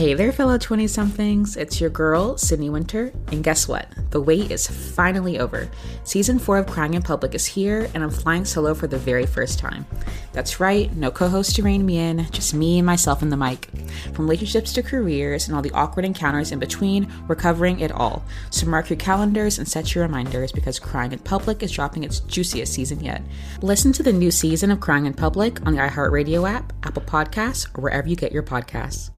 Hey there, fellow 20 somethings. It's your girl, Sydney Winter. And guess what? The wait is finally over. Season 4 of Crying in Public is here, and I'm flying solo for the very first time. That's right, no co host to rein me in, just me and myself and the mic. From relationships to careers and all the awkward encounters in between, we're covering it all. So mark your calendars and set your reminders because Crying in Public is dropping its juiciest season yet. Listen to the new season of Crying in Public on the iHeartRadio app, Apple Podcasts, or wherever you get your podcasts.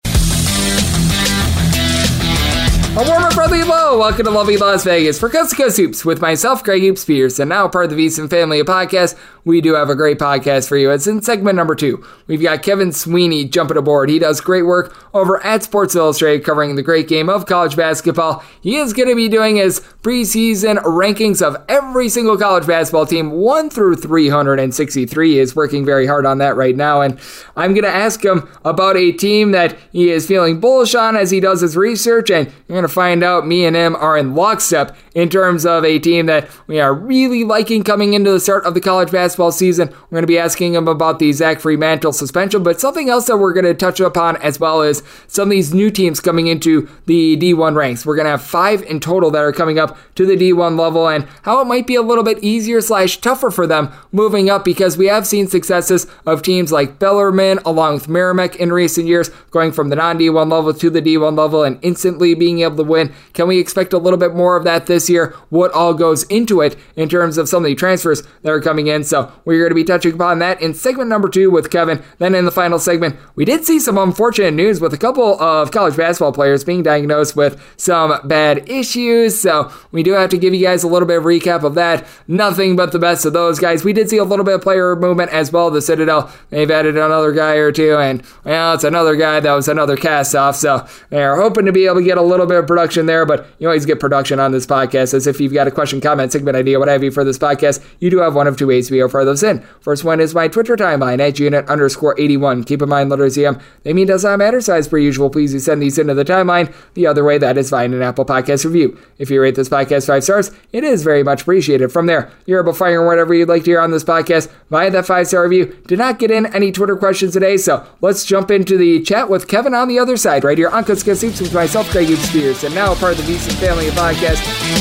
A warmer friendly hello. Welcome to lovely Las Vegas for Coast to Coast Hoops with myself, Greg Hoops Pierce, and now part of the VSiN family of podcasts. We do have a great podcast for you. It's in segment number two. We've got Kevin Sweeney jumping aboard. He does great work over at Sports Illustrated covering the great game of college basketball. He is going to be doing his preseason rankings of every single college basketball team, 1 through 363. He is working very hard on that right now. And I'm going to ask him about a team that he is feeling bullish on as he does his research. And you're going to find out me and him are in lockstep in terms of a team that we are really liking coming into the start of the college basketball season. We're going to be asking him about the Zach Freemantle suspension, but something else that we're going to touch upon as well is some of these new teams coming into the D1 ranks. We're going to have five in total that are coming up to the D1 level and how it might be a little bit easier slash tougher for them moving up because we have seen successes of teams like Bellarmine along with Merrimack in recent years going from the non D1 level to the D1 level and instantly being able to win. Can we expect a little bit more of that this year? What all goes into it in terms of some of the transfers that are coming in? So we're going to be touching upon that in segment number two with Kevin. Then in the final segment, we did see some unfortunate news with a couple of college basketball players being diagnosed with some bad issues. So we do have to give you guys a little bit of recap of that. Nothing but the best of those guys. We did see a little bit of player movement as well. The Citadel, they've added another guy or two, and well, it's another guy that was another cast off. So they're hoping to be able to get a little bit of production there, but you always get production on this podcast. As if you've got a question, comment, segment idea, what have you for this podcast, you do have one of two ways to be to those in. First one is my Twitter timeline at unit underscore 81. Keep in mind, letters EM, they mean does not matter size per usual. Please send these into the timeline. The other way, that is find an Apple Podcast review. If you rate this podcast five stars, it is very much appreciated. From there, you're able to fire whatever you'd like to hear on this podcast via that five star review. Did not get in any Twitter questions today, so let's jump into the chat with Kevin on the other side, right here on Soups with myself, Craig Spears, and now part of the VSiN family of podcasts.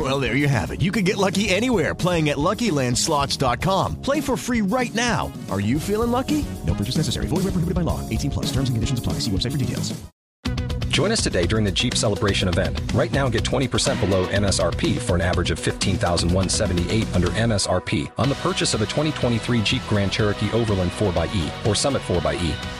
Well, there you have it. You can get lucky anywhere playing at LuckyLandSlots.com. Play for free right now. Are you feeling lucky? No purchase necessary. Void where prohibited by law. 18 plus. Terms and conditions apply. See website for details. Join us today during the Jeep Celebration event. Right now, get 20% below MSRP for an average of 15178 under MSRP on the purchase of a 2023 Jeep Grand Cherokee Overland 4xE or Summit 4xE.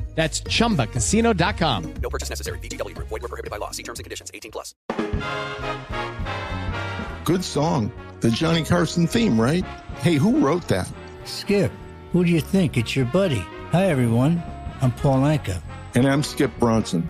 That's chumbacasino.com. No purchase necessary. VGW Group. Void were prohibited by law. See terms and conditions. 18 plus. Good song. The Johnny Carson theme, right? Hey, who wrote that? Skip, who do you think? It's your buddy. Hi, everyone. I'm Paul Anka. And I'm Skip Bronson.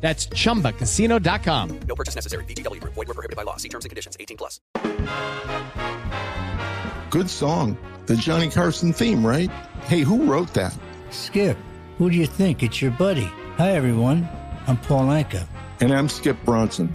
That's chumbacasino.com. No purchase necessary. VGW Group. Void were prohibited by law. See terms and conditions. 18 plus. Good song. The Johnny Carson theme, right? Hey, who wrote that? Skip, who do you think? It's your buddy. Hi, everyone. I'm Paul Anka. And I'm Skip Bronson.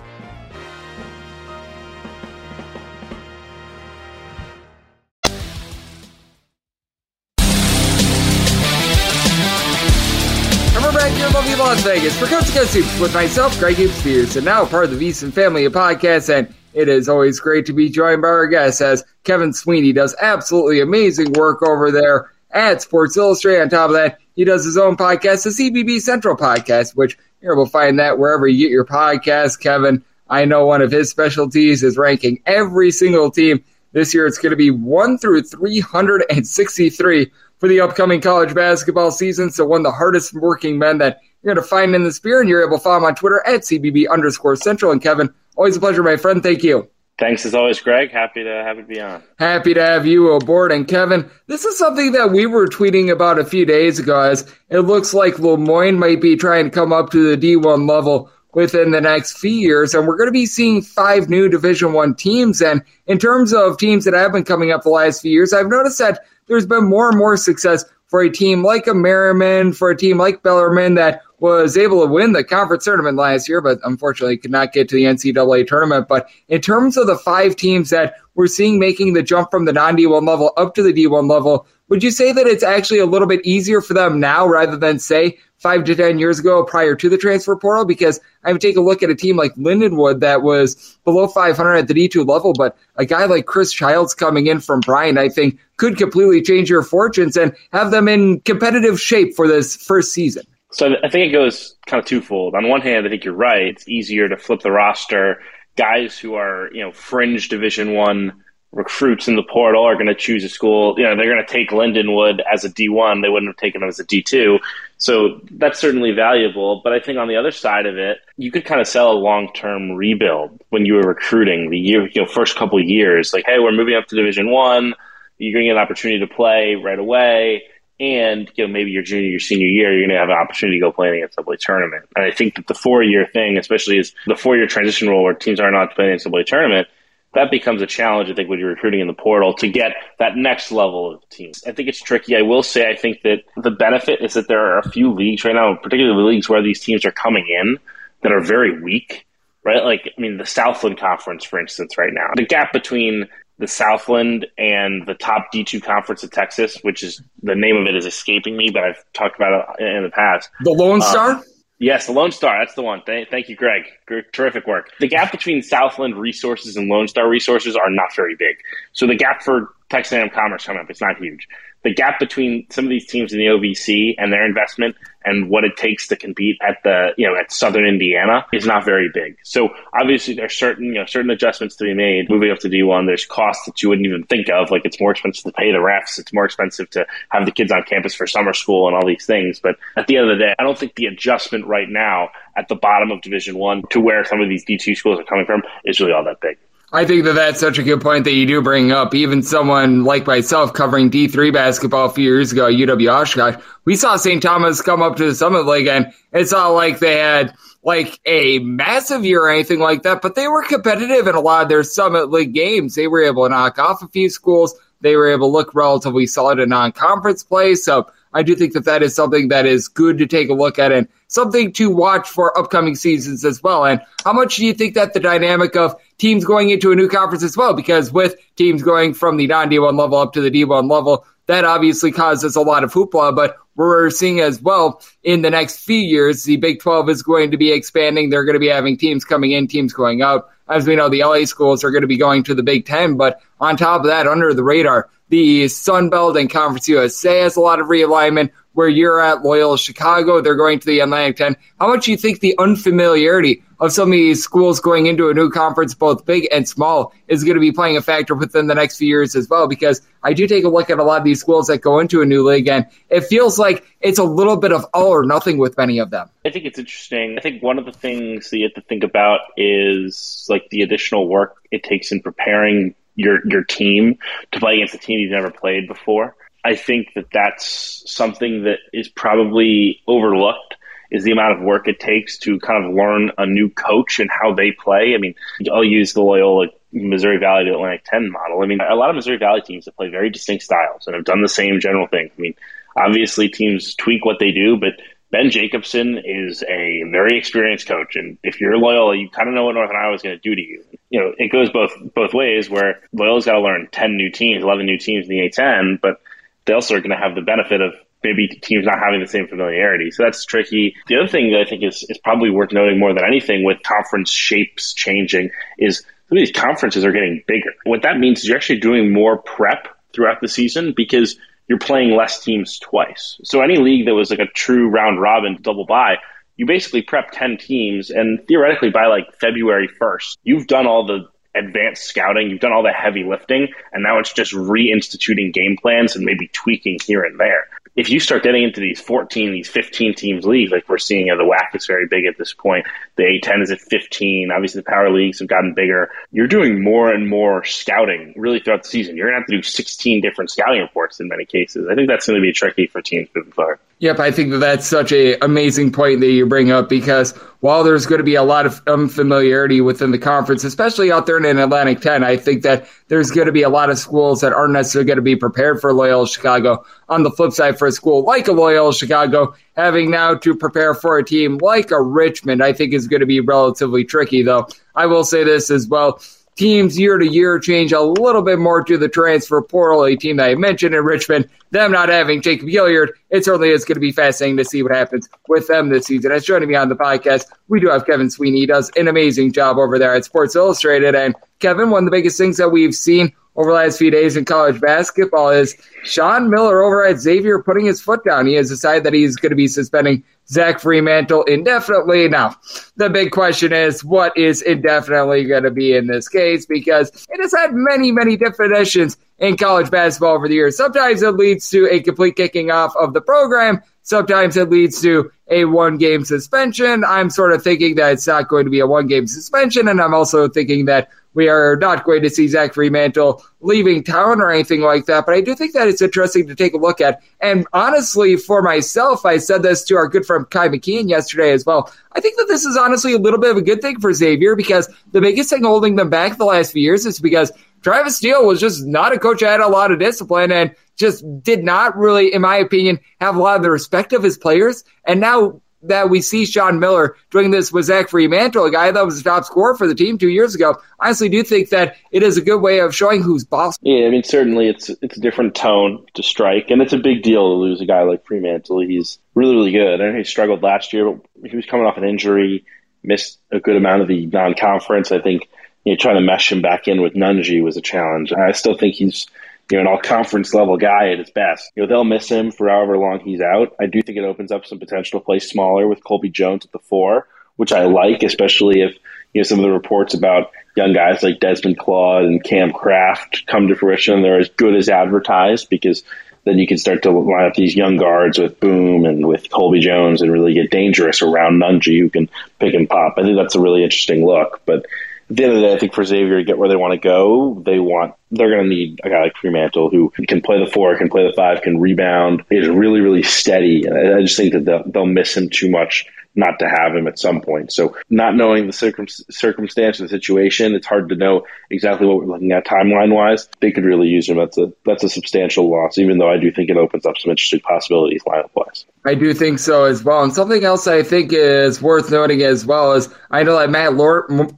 Vegas for Coast to Coast Hoops with myself, Greg Hoops and now part of the VSiN family of podcasts. And it is always great to be joined by our guests as Kevin Sweeney does absolutely amazing work over there at Sports Illustrated. On top of that, he does his own podcast, the CBB Central podcast, which you're able to find that wherever you get your podcast. Kevin, I know one of his specialties is ranking every single team. This year it's going to be 1 through 363 for the upcoming college basketball season. So one of the hardest working men that you're going to find in the spear, and you're able to follow him on Twitter at CBB underscore Central. And Kevin, always a pleasure, my friend. Thank you. Thanks as always, Greg. Happy to have it be on. Happy to have you aboard. And Kevin, this is something that we were tweeting about a few days ago as it looks like Le Moyne might be trying to come up to the D1 level within the next few years. And we're going to be seeing five new Division One teams. And in terms of teams that have been coming up the last few years, I've noticed that there's been more and more success for a team like a Merrimack, for a team like Bellarmine that was able to win the conference tournament last year, but unfortunately could not get to the NCAA tournament. But in terms of the five teams that we're seeing making the jump from the non D1 level up to the D1 level, would you say that it's actually a little bit easier for them now rather than, say, five to 10 years ago prior to the transfer portal? Because I would take a look at a team like Lindenwood that was below 500 at the D2 level, but a guy like Chris Childs coming in from Bryant, I think, could completely change your fortunes and have them in competitive shape for this first season. So I think it goes kind of twofold. On one hand, I think you're right. It's easier to flip the roster. Guys who are, you know, fringe Division One recruits in the portal are going to choose a school. You know, they're going to take Lindenwood as a D1. They wouldn't have taken them as a D2. So that's certainly valuable. But I think on the other side of it, you could kind of sell a long term rebuild when you were recruiting the year, you know, first couple years. Like, hey, we're moving up to Division One. You're going to get an opportunity to play right away. And you know maybe your junior, your senior year, you're going to have an opportunity to go play in the NCAA tournament. And I think that the four year thing, especially is the four year transition rule where teams are not playing the NCAA tournament, that becomes a challenge. I think when you're recruiting in the portal to get that next level of teams. I think it's tricky. I will say I think that the benefit is that there are a few leagues right now, particularly leagues where these teams are coming in that are very weak. right? Like, I mean, the Southland Conference, for instance, right now, the gap between the Southland and the top D2 conference of Texas, which is the name of it is escaping me, but I've talked about it in the past. The Lone Star? Uh, yes, the Lone Star. That's the one. Thank, thank you, Greg. G- terrific work. The gap between Southland resources and Lone Star resources are not very big. So the gap for Texas A&M Commerce coming up, it's not huge the gap between some of these teams in the OVC and their investment and what it takes to compete at the you know at Southern Indiana is not very big. So obviously there's certain you know certain adjustments to be made moving up to D1. There's costs that you wouldn't even think of, like it's more expensive to pay the refs, it's more expensive to have the kids on campus for summer school and all these things. But at the end of the day, I don't think the adjustment right now at the bottom of Division One to where some of these D2 schools are coming from is really all that big. I think that that's such a good point that you do bring up. Even someone like myself covering D3 basketball a few years ago at UW Oshkosh, we saw St. Thomas come up to the Summit League and it's not like they had like a massive year or anything like that, but they were competitive in a lot of their Summit League games. They were able to knock off a few schools. They were able to look relatively solid in non-conference play. So I do think that that is something that is good to take a look at and something to watch for upcoming seasons as well. And how much do you think that the dynamic of teams going into a new conference as well? Because with teams going from the non D1 level up to the D1 level, that obviously causes a lot of hoopla, but we're seeing as well in the next few years, the Big 12 is going to be expanding. They're going to be having teams coming in, teams going out. As we know, the LA schools are going to be going to the Big 10, but on top of that, under the radar, the Sun Belt and Conference USA has a lot of realignment. Where you're at Loyola Chicago, they're going to the Atlantic 10. How much do you think the unfamiliarity of some of these schools going into a new conference, both big and small, is going to be playing a factor within the next few years as well? Because I do take a look at a lot of these schools that go into a new league, and it feels like it's a little bit of all or nothing with many of them. I think it's interesting. I think one of the things that you have to think about is like the additional work it takes in preparing your your team to play against a team you've never played before. I think that that's something that is probably overlooked is the amount of work it takes to kind of learn a new coach and how they play. I mean, I'll use the Loyola Missouri Valley to Atlantic 10 model. I mean, a lot of Missouri Valley teams have played very distinct styles and have done the same general thing. I mean, obviously teams tweak what they do, but Ben Jacobson is a very experienced coach, and if you're Loyola, you kind of know what Northern Iowa is going to do to you. You know, it goes both both ways. Where Loyola's got to learn ten new teams, eleven new teams in the A10, but they also are going to have the benefit of maybe teams not having the same familiarity. So that's tricky. The other thing that I think is, is probably worth noting more than anything with conference shapes changing is some of these conferences are getting bigger. What that means is you're actually doing more prep throughout the season because you're playing less teams twice. So any league that was like a true round robin double bye, you basically prep 10 teams and theoretically by like February 1st, you've done all the advanced scouting, you've done all the heavy lifting, and now it's just reinstituting game plans and maybe tweaking here and there if you start getting into these 14, these 15 teams leagues, like we're seeing, you know, the WAC is very big at this point. The A10 is at 15. Obviously, the power leagues have gotten bigger. You're doing more and more scouting really throughout the season. You're going to have to do 16 different scouting reports in many cases. I think that's going to be tricky for teams moving forward. Yep, I think that that's such a amazing point that you bring up because while there's going to be a lot of unfamiliarity within the conference, especially out there in Atlantic 10, I think that there's going to be a lot of schools that aren't necessarily going to be prepared for Loyola Chicago. On the flip side, for a school like a Loyola Chicago, having now to prepare for a team like a Richmond, I think is going to be relatively tricky, though. I will say this as well teams year to year change a little bit more to the transfer portal. A team that I mentioned in Richmond, them not having Jacob Gilyard, it certainly is going to be fascinating to see what happens with them this season. As joining me on the podcast, we do have Kevin Sweeney. He does an amazing job over there at Sports Illustrated. And Kevin, one of the biggest things that we've seen over the last few days in college basketball is Sean Miller over at Xavier putting his foot down. He has decided that he's going to be suspending Zach Freemantle indefinitely. Now, the big question is what is indefinitely going to be in this case because it has had many, many definitions in college basketball over the years. Sometimes it leads to a complete kicking off of the program. Sometimes it leads to a one game suspension. I'm sort of thinking that it's not going to be a one game suspension. And I'm also thinking that we are not going to see Zach Freemantle leaving town or anything like that. But I do think that it's interesting to take a look at. And honestly, for myself, I said this to our good friend Kai McKeon yesterday as well. I think that this is honestly a little bit of a good thing for Xavier because the biggest thing holding them back the last few years is because Travis Steele was just not a coach that had a lot of discipline and just did not really, in my opinion, have a lot of the respect of his players. And now that we see Sean Miller doing this with Zach Freemantle, a guy that was the top scorer for the team two years ago. I honestly do think that it is a good way of showing who's boss. Yeah, I mean, certainly it's it's a different tone to strike, and it's a big deal to lose a guy like Freemantle. He's really, really good. I know he struggled last year, but he was coming off an injury, missed a good amount of the non-conference. I think you know, trying to mesh him back in with Nunge was a challenge. I still think he's you know, an all conference level guy at his best. You know, they'll miss him for however long he's out. I do think it opens up some potential to play smaller with Colby Jones at the four, which I like, especially if, you know, some of the reports about young guys like Desmond Claude and Kam Craft come to fruition. and They're as good as advertised because then you can start to line up these young guards with Boum and with Colby Jones and really get dangerous around Nunge who can pick and pop. I think that's a really interesting look. But at the end of the day, I think for Xavier to get where they want to go, they want they're going to need a guy like Freemantle who can play the four, can play the five, can rebound, is really really steady. And I just think that they'll, they'll miss him too much not to have him at some point. So not knowing the circum- circumstance of the situation, it's hard to know exactly what we're looking at timeline wise. They could really use him. That's a that's a substantial loss, even though I do think it opens up some interesting possibilities lineup wise. I do think so as well. And something else I think is worth noting as well is I know that Matt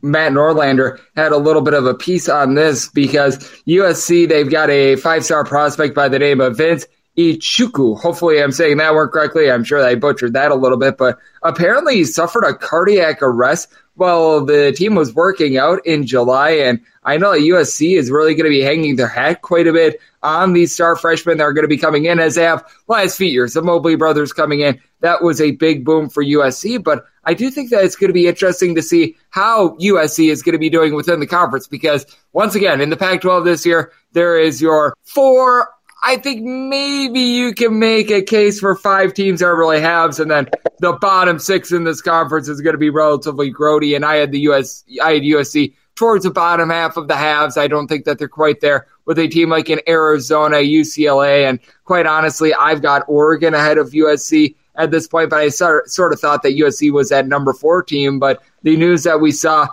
Matt Norlander had a little bit of a piece on this because USC they've got a five star prospect by the name of Vince Ichuku. Hopefully, I'm saying that word correctly. I'm sure I butchered that a little bit, but apparently he suffered a cardiac arrest while the team was working out in July. And I know that USC is really going to be hanging their hat quite a bit on these star freshmen that are going to be coming in as they have last few years. The Mobley brothers coming in. That was a big boom for USC, but I do think that it's going to be interesting to see how USC is going to be doing within the conference because once again, in the Pac 12 this year, there is your four I think maybe you can make a case for five teams that really have, and then the bottom six in this conference is going to be relatively grody. And I had the US, I had USC towards the bottom half of the halves. I don't think that they're quite there with a team like in Arizona, UCLA, and quite honestly, I've got Oregon ahead of USC at this point. But I sort of thought that USC was that number four team. But the news that we saw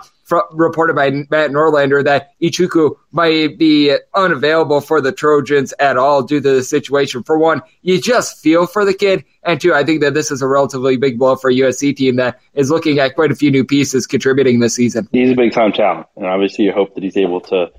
reported by Matt Norlander that Ichuku might be unavailable for the Trojans at all due to the situation. For one, you just feel for the kid. And two, I think that this is a relatively big blow for a USC team that is looking at quite a few new pieces contributing this season. He's a big time talent. And obviously, you hope that he's able to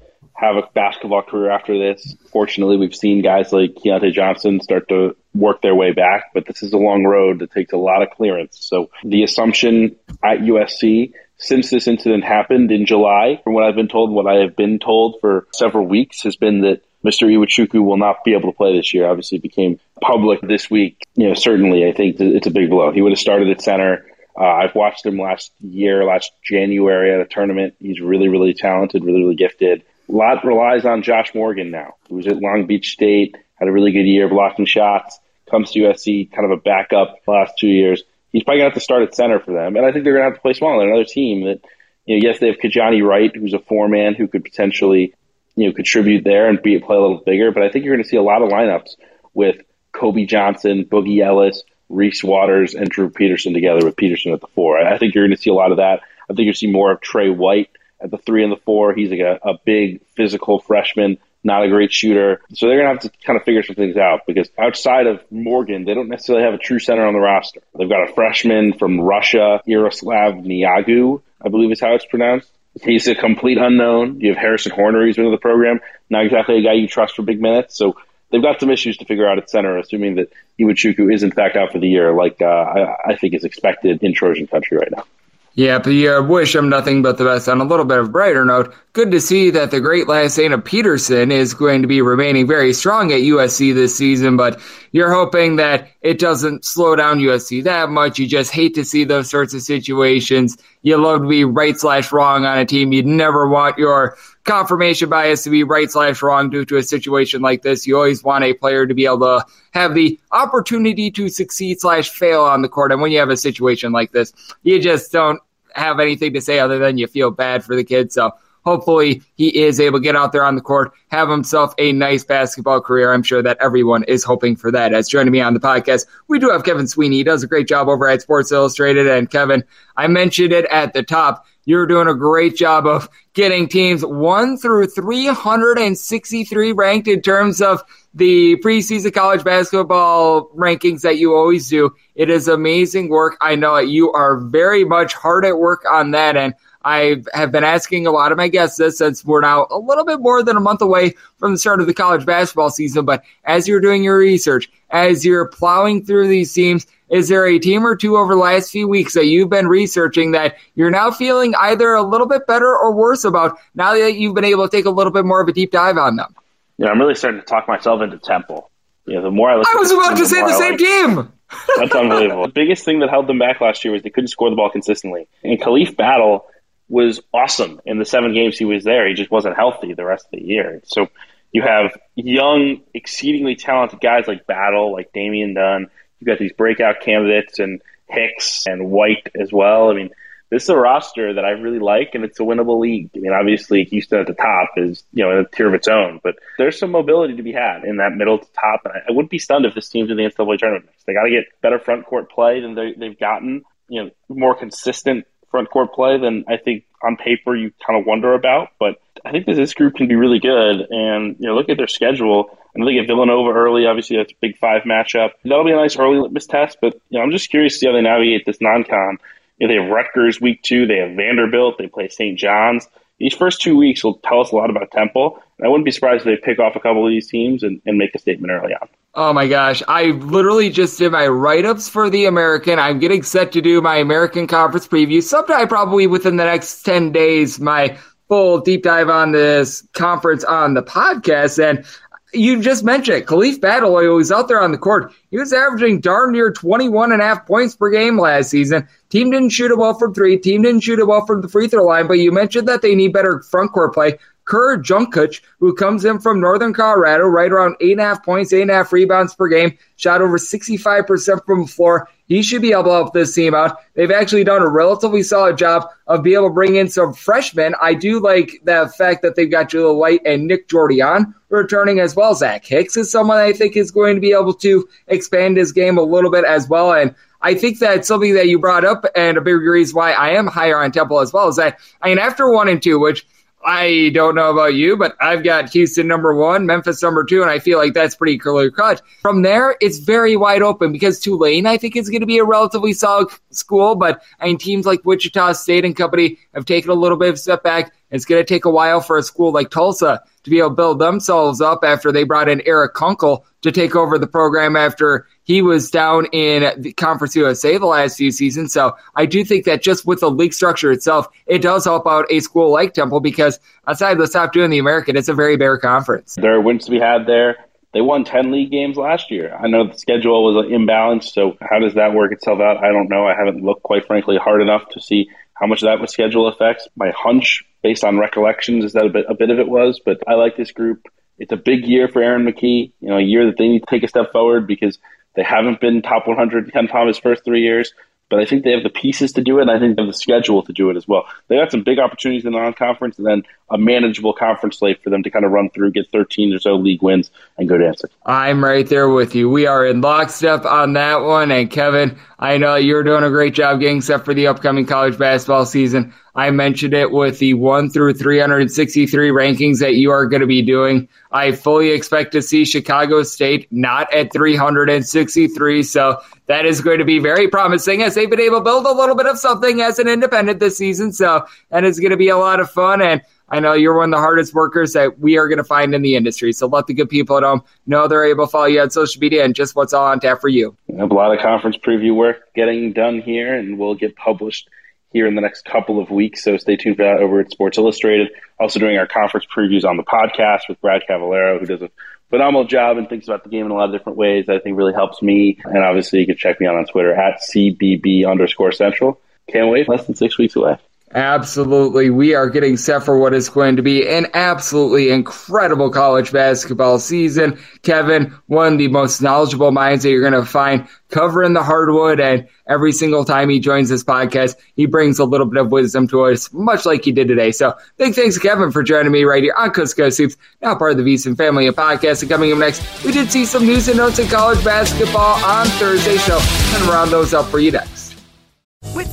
have a basketball career after this. Fortunately, we've seen guys like Keyontae Johnson start to work their way back, but this is a long road that takes a lot of clearance. So the assumption at USC since this incident happened in July, from what I've been told, what I have been told for several weeks has been that Mr. Iwuchukwu will not be able to play this year. Obviously, it became public this week. You know, certainly, I think it's a big blow. He would have started at center. Uh, I've watched him last year, last January at a tournament. He's really, really talented, really, really gifted. A lot relies on Josh Morgan now, who was at Long Beach State, had a really good year blocking shots, comes to USC, kind of a backup last two years he's probably to have to start at center for them. And I think they're to have to play small. They're another team that, you know, yes, they have Kijani Wright, who's a four man who could potentially, you know, contribute there and be play a little bigger. But I think you're to see a lot of lineups with Kobe Johnson, Boogie Ellis, Reese Waters, and Drew Peterson together with Peterson at the four. I think you're to see a lot of that. I think you'll see more of Tre White at the three and the four. He's like a, a big physical freshman not a great shooter. So they're going to have to kind of figure some things out because outside of Morgan, they don't necessarily have a true center on the roster. They've got a freshman from Russia, Yaroslav Niagu, I believe is how it's pronounced. He's a complete unknown. You have Harrison Horner, who's been in the program, not exactly a guy you trust for big minutes. So they've got some issues to figure out at center, assuming that Iwuchukwu is in fact out for the year, like uh, I, I think is expected in Trojan country right now. Yeah, but wish him nothing but the best. On a little bit of a brighter note, good to see that the great of Peterson is going to be remaining very strong at USC this season, but you're hoping that it doesn't slow down USC that much. You just hate to see those sorts of situations. You love to be right slash wrong on a team. You'd never want your confirmation bias to be right slash wrong due to a situation like this. You always want a player to be able to have the opportunity to succeed slash fail on the court. And when you have a situation like this, you just don't have anything to say other than you feel bad for the kid. So hopefully he is able to get out there on the court, have himself a nice basketball career. I'm sure that everyone is hoping for that. As joining me on the podcast, we do have Kevin Sweeney. He does a great job over at Sports Illustrated. And Kevin, I mentioned it at the top. you're doing a great job of getting teams 1 through 363 ranked in terms of the preseason college basketball rankings that you always do. It is amazing work. I know you are very much hard at work on that. And I have been asking a lot of my guests this since we're now a little bit more than a month away from the start of the college basketball season. But as you're doing your research, as you're plowing through these teams, is there a team or two over the last few weeks that you've been researching that you're now feeling either a little bit better or worse about now that you've been able to take a little bit more of a deep dive on them? Yeah, I'm really starting to talk myself into Temple. You know, the more I look, I was about team, to say the same like, team. That's unbelievable. the biggest thing that held them back last year was they couldn't score the ball consistently. And Khalif Battle was awesome in the seven games he was there. He just wasn't healthy the rest of the year. So you have young, exceedingly talented guys like Battle, like Damian Dunn. You've got these breakout candidates and Hicks and White as well. I mean, this is a roster that I really like, and it's a winnable league. I mean, obviously, Houston at the top is you know in a tier of its own, but there's some mobility to be had in that middle to top. And I, I wouldn't be stunned if this team's in the NCAA tournament. They got to get better front court play than they, they've gotten. You know, more consistent front court play than I think on paper you kind of wonder about. But I think that this group can be really good. And you know, look at their schedule. Know they get Villanova early. Obviously, that's a big five matchup. That'll be a nice early litmus test. But you know, I'm just curious to see how they navigate this non-con. You know, they have Rutgers week two. They have Vanderbilt. They play St. John's. These first two weeks will tell us a lot about Temple. And I wouldn't be surprised if they pick off a couple of these teams and, and make a statement early on. Oh my gosh. I literally just did my write ups for the American. I'm getting set to do my American conference preview sometime probably within the next 10 days, my full deep dive on this conference on the podcast. And you just mentioned Khalif Battle, he was out there on the court. He was averaging darn near 21 and a half points per game last season. Team didn't shoot it well from three. Team didn't shoot it well from the free throw line, but you mentioned that they need better front court play. Kur Jongkuch, who comes in from Northern Colorado, right around eight and a half points, eight and a half rebounds per game, shot over 65% from the floor. He should be able to help this team out. They've actually done a relatively solid job of being able to bring in some freshmen. I do like the fact that they've got Jahlil White and Nick Jourdain returning as well. Zach Hicks is someone I think is going to be able to expand his game a little bit as well. And I think that's something that you brought up, and a big reason why I am higher on Temple as well is that I mean after one and two, which I don't know about you, but I've got Houston number one, Memphis number two, and I feel like that's pretty clear cut. From there, it's very wide open because Tulane, I think, is going to be a relatively solid school, but I mean, teams like Wichita State and company have taken a little bit of a step back. It's going to take a while for a school like Tulsa to be able to build themselves up after they brought in Eric Konkol to take over the program after he was down in the Conference USA the last few seasons. So I do think that just with the league structure itself, it does help out a school like Temple because of the top two in the American, it's a very bare conference. There are wins to be had there. They won 10 league games last year. I know the schedule was imbalanced, so how does that work itself out? I don't know. I haven't looked, quite frankly, hard enough to see how much that was schedule effects. My hunch, based on recollections, is that a bit, a bit of it was, but I like this group. It's a big year for Aaron McKie, you know, a year that they need to take a step forward because they haven't been top 100 Ken Thomas first three years, but I think they have the pieces to do it, and I think they have the schedule to do it as well. They got some big opportunities in the non-conference, and then a manageable conference slate for them to kind of run through, get 13 or so league wins, and go dancing. I'm right there with you. We are in lockstep on that one. And Kevin, I know you're doing a great job getting set for the upcoming college basketball season. I mentioned it with the 1 through 363 rankings that you are going to be doing. I fully expect to see Chicago State not at 363. So that is going to be very promising as they've been able to build a little bit of something as an independent this season. So that is going to be a lot of fun. And I know you're one of the hardest workers that we are going to find in the industry. So let the good people at home know they're able to follow you on social media and just what's all on tap for you. A lot of conference preview work getting done here, and we'll get published here in the next couple of weeks. So stay tuned for that over at Sports Illustrated. Also doing our conference previews on the podcast with Brad Cavallero, who does a phenomenal job and thinks about the game in a lot of different ways that I think really helps me. And obviously you can check me out on Twitter at CBB underscore central. Can't wait. Less than six weeks away. Absolutely. We are getting set for what is going to be an absolutely incredible college basketball season. Kevin, one of the most knowledgeable minds that you're going to find covering the hardwood. And every single time he joins this podcast, he brings a little bit of wisdom to us, much like he did today. So big thanks, to Kevin, for joining me right here on Coast Coast Hoops, now part of the VSiN family of podcasts. And coming up next, we did see some news and notes in college basketball on Thursday. So I'm going to round those up for you next.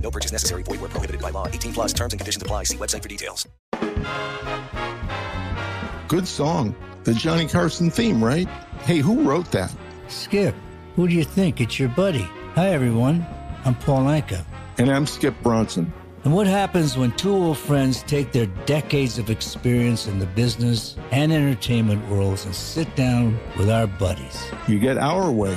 No purchase necessary. Void where prohibited by law. 18 plus terms and conditions apply. See website for details. Good song. The Johnny Carson theme, right? Hey, who wrote that? Skip, who do you think? It's your buddy. Hi, everyone. I'm Paul Anka. And I'm Skip Bronson. And what happens when two old friends take their decades of experience in the business and entertainment worlds and sit down with our buddies? You get Our Way,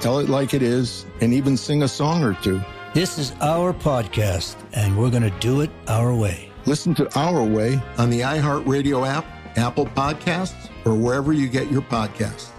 tell it like it is, and even sing a song or two. This is our podcast, and we're going to do it our way. Listen to Our Way on the iHeartRadio app, Apple Podcasts, or wherever you get your podcasts.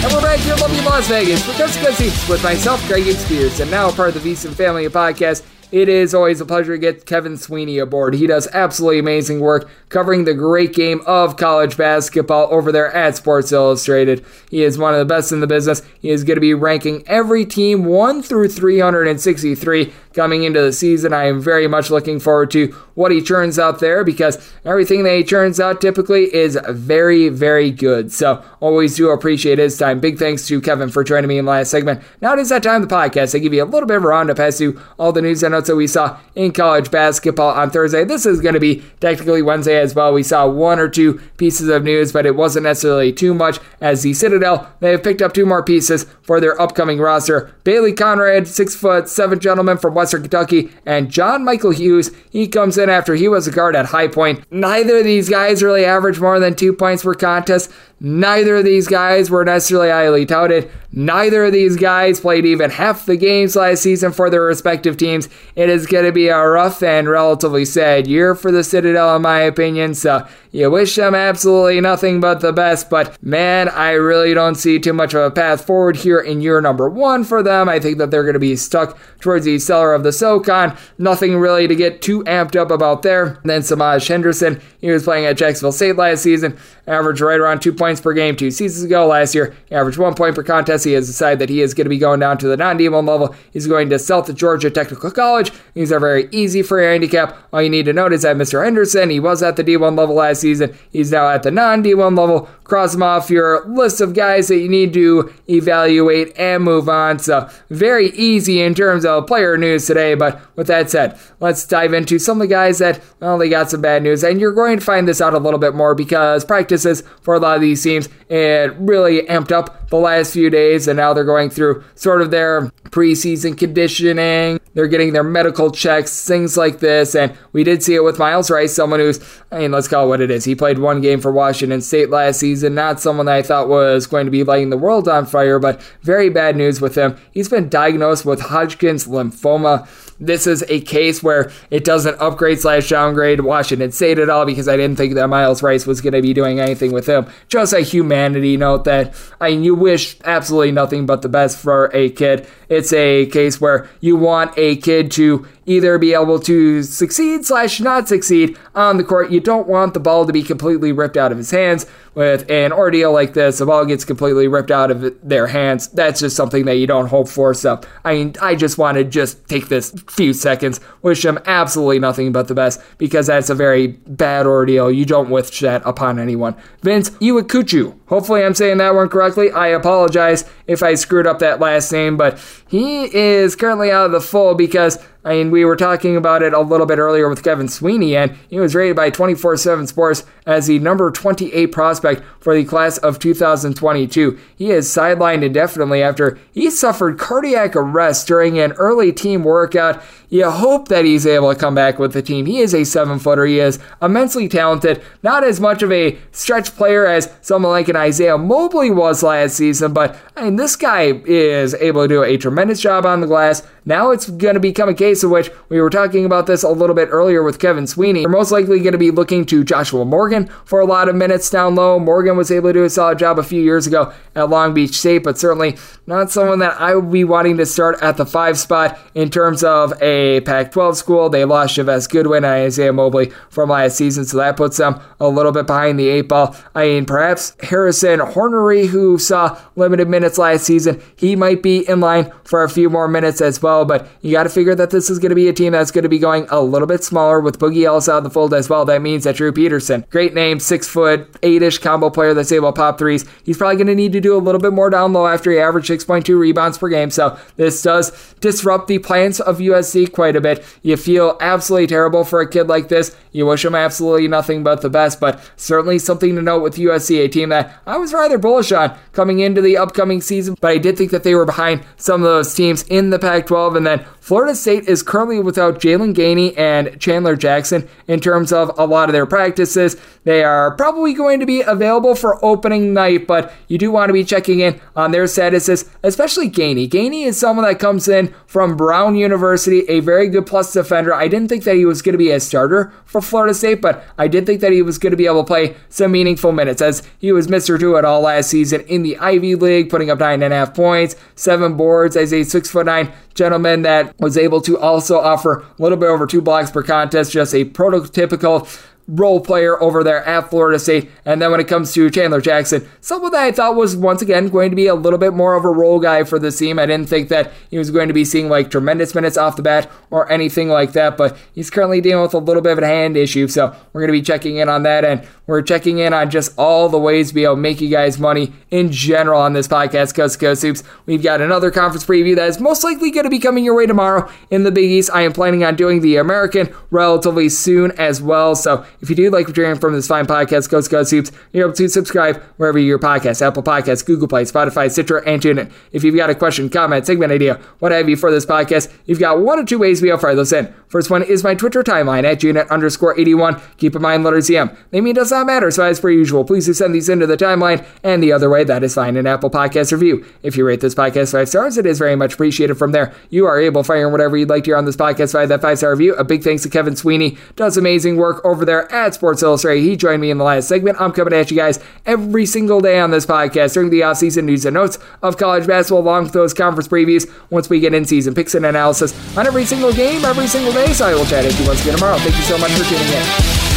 And we're back here, Love You Las Vegas for Coast to Coast with myself, Greg Spears, and now a part of the VSiN Family Podcast. It is always a pleasure to get Kevin Sweeney aboard. He does absolutely amazing work covering the great game of college basketball over there at Sports Illustrated. He is one of the best in the business. He is going to be ranking every team 1 through 363 coming into the season. I am very much looking forward to what he churns out there because everything that he churns out typically is very, very good. So always do appreciate his time. Big thanks to Kevin for joining me in the last segment. Now it is that time of the podcast. I give you a little bit of a roundup as to all the news and that we saw in college basketball on Thursday. This is going to be technically Wednesday as well. We saw one or two pieces of news, but it wasn't necessarily too much as the Citadel, they have picked up two more pieces for their upcoming roster. Bailey Conrad, six foot seven gentleman from Western Kentucky, and John Michael Hughes. He comes in after he was a guard at High Point. Neither of these guys really averaged more than two points per contest. Neither of these guys were necessarily highly touted. Neither of these guys played even half the games last season for their respective teams. It is going to be a rough and relatively sad year for the Citadel, in my opinion. So you wish them absolutely nothing but the best. But man, I really don't see too much of a path forward here in year number one for them. I think that they're going to be stuck towards the cellar of the SoCon. Nothing really to get too amped up about there. And then Samaj Henderson, he was playing at Jacksonville State last season, averaged right around two points per game two seasons ago. Last year, averaged one point per contest. He has decided that he is going to be going down to the non D1 level. He's going to South Georgia Technical College. These are very easy for your handicap. All you need to note is that Mr. Henderson, he was at the D1 level last season. He's now at the non D1 level. Cross them off your list of guys that you need to evaluate and move on. So, very easy in terms of player news today. But with that said, let's dive into some of the guys that, well, they got some bad news. And you're going to find this out a little bit more because practices for a lot of these teams, it really amped up the last few days. And now they're going through sort of their preseason conditioning. They're getting their medical checks, things like this. And we did see it with Myles Rice, someone who's, I mean, let's call it what it is. He played one game for Washington State last season, not someone that I thought was going to be lighting the world on fire, but very bad news with him. He's been diagnosed with Hodgkin's lymphoma. This is a case where it doesn't upgrade slash downgrade Washington State at all because I didn't think that Myles Rice was going to be doing anything with him. Just a humanity note that I you wish absolutely nothing but the best for a kid. It's a case where you want a kid to either be able to succeed slash not succeed on the court. You don't want the ball to be completely ripped out of his hands. With an ordeal like this, the ball gets completely ripped out of their hands. That's just something that you don't hope for. So, I mean, I just want to just take this few seconds, wish him absolutely nothing but the best because that's a very bad ordeal. You don't wish that upon anyone. Vince Iwuchukwu. Hopefully, I'm saying that one correctly. I apologize if I screwed up that last name, but he is currently out of the fold because I mean, we were talking about it a little bit earlier with Kevin Sweeney, and he was rated by 24 7 Sports as the number 28 prospect for the class of 2022. He is sidelined indefinitely after he suffered cardiac arrest during an early team workout. You hope that he's able to come back with the team. He is a seven footer. He is immensely talented. Not as much of a stretch player as someone like an Isaiah Mobley was last season, but I mean, this guy is able to do a tremendous job on the glass. Now it's going to become a case of which we were talking about this a little bit earlier with Kevin Sweeney. We're most likely going to be looking to Joshua Morgan for a lot of minutes down low. Morgan was able to do a solid job a few years ago at Long Beach State, but certainly not someone that I would be wanting to start at the five spot in terms of a Pac 12 school. They lost Chavez Goodwin and Isaiah Mobley from last season, so that puts them a little bit behind the eight ball. I mean, perhaps Harrison Hornery, who saw limited minutes last season, he might be in line for a few more minutes as well, but you got to figure that this is going to be a team that's going to be going a little bit smaller with Boogie Ellis out of the fold as well. That means that Drew Peterson, great name, six foot, eight ish combo player that's able to pop threes. He's probably going to need to do a little bit more down low after he averaged 6.2 rebounds per game. So this does disrupt the plans of USC quite a bit. You feel absolutely terrible for a kid like this. You wish him absolutely nothing but the best, but certainly something to note with USC, a team that I was rather bullish on coming into the upcoming season, but I did think that they were behind some of those teams in the Pac 12 12. And then Florida State is currently without Jaylan Gainey and Chandler Jackson in terms of a lot of their practices. They are probably going to be available for opening night, but you do want to be checking in on their statuses, especially Gainey. Gainey is someone that comes in from Brown University, a very good plus defender. I didn't think that he was going to be a starter for Florida State, but I did think that he was going to be able to play some meaningful minutes as he was Mr. Do It All last season in the Ivy League, putting up nine and a half points, seven boards as a six foot nine gentleman that was able to also offer a little bit over two blocks per contest, just a prototypical role player over there at Florida State. And then when it comes to Chandler Jackson, someone that I thought was once again going to be a little bit more of a role guy for the team. I didn't think that he was going to be seeing like tremendous minutes off the bat or anything like that, but he's currently dealing with a little bit of a hand issue. So we're going to be checking in on that and we're checking in on just all the ways to be able to make you guys money in general on this podcast, Coast to Coast Hoops. We've got another conference preview that is most likely going to be coming your way tomorrow in the Big East. I am planning on doing the American relatively soon as well. So if you do like what you're hearing from this fine podcast, to Coast Hoops, you're able to subscribe wherever your podcast, Apple Podcasts, Google Play, Spotify, Stitcher, and TuneIn. If you've got a question, comment, segment idea, what have you for this podcast, you've got one or two ways to fire those in. First one is my Twitter timeline at Junet underscore 81. Keep in mind letters EM. Name me does not matter, so as per usual, please do send these into the timeline. And the other way, that is fine, an Apple Podcast review. If you rate this podcast five stars, it is very much appreciated from there. You are able to fire whatever you'd like to hear on this podcast via that five star review. A big thanks to Kevin Sweeney, does amazing work over there at Sports Illustrated. He joined me in the last segment. I'm coming at you guys every single day on this podcast during the offseason news and notes of college basketball, along with those conference previews once we get in season picks and analysis on every single game, every single day. So I will chat with you once again tomorrow. Thank you so much for tuning in.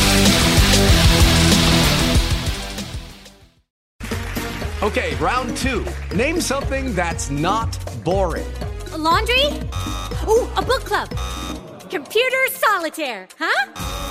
Okay, round two. Name something that's not boring. A laundry? Ooh, a book club. Computer solitaire, huh?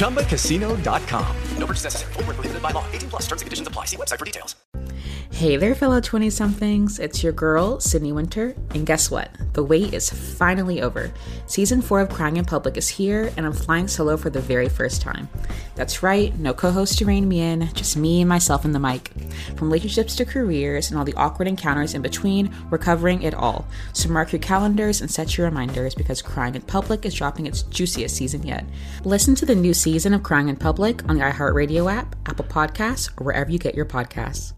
ChumbaCasino.com. No purchase necessary. Full prohibited by law. 18 plus terms and conditions apply. See website for details. Hey there, fellow 20 somethings. It's your girl, Sydney Winter. And guess what? The wait is finally over. Season 4 of Crying in Public is here, and I'm flying solo for the very first time. That's right, no co host to rein me in, just me and myself and the mic. From relationships to careers and all the awkward encounters in between, we're covering it all. So mark your calendars and set your reminders because Crying in Public is dropping its juiciest season yet. Listen to the new season of Crying in Public on the iHeartRadio app, Apple Podcasts, or wherever you get your podcasts.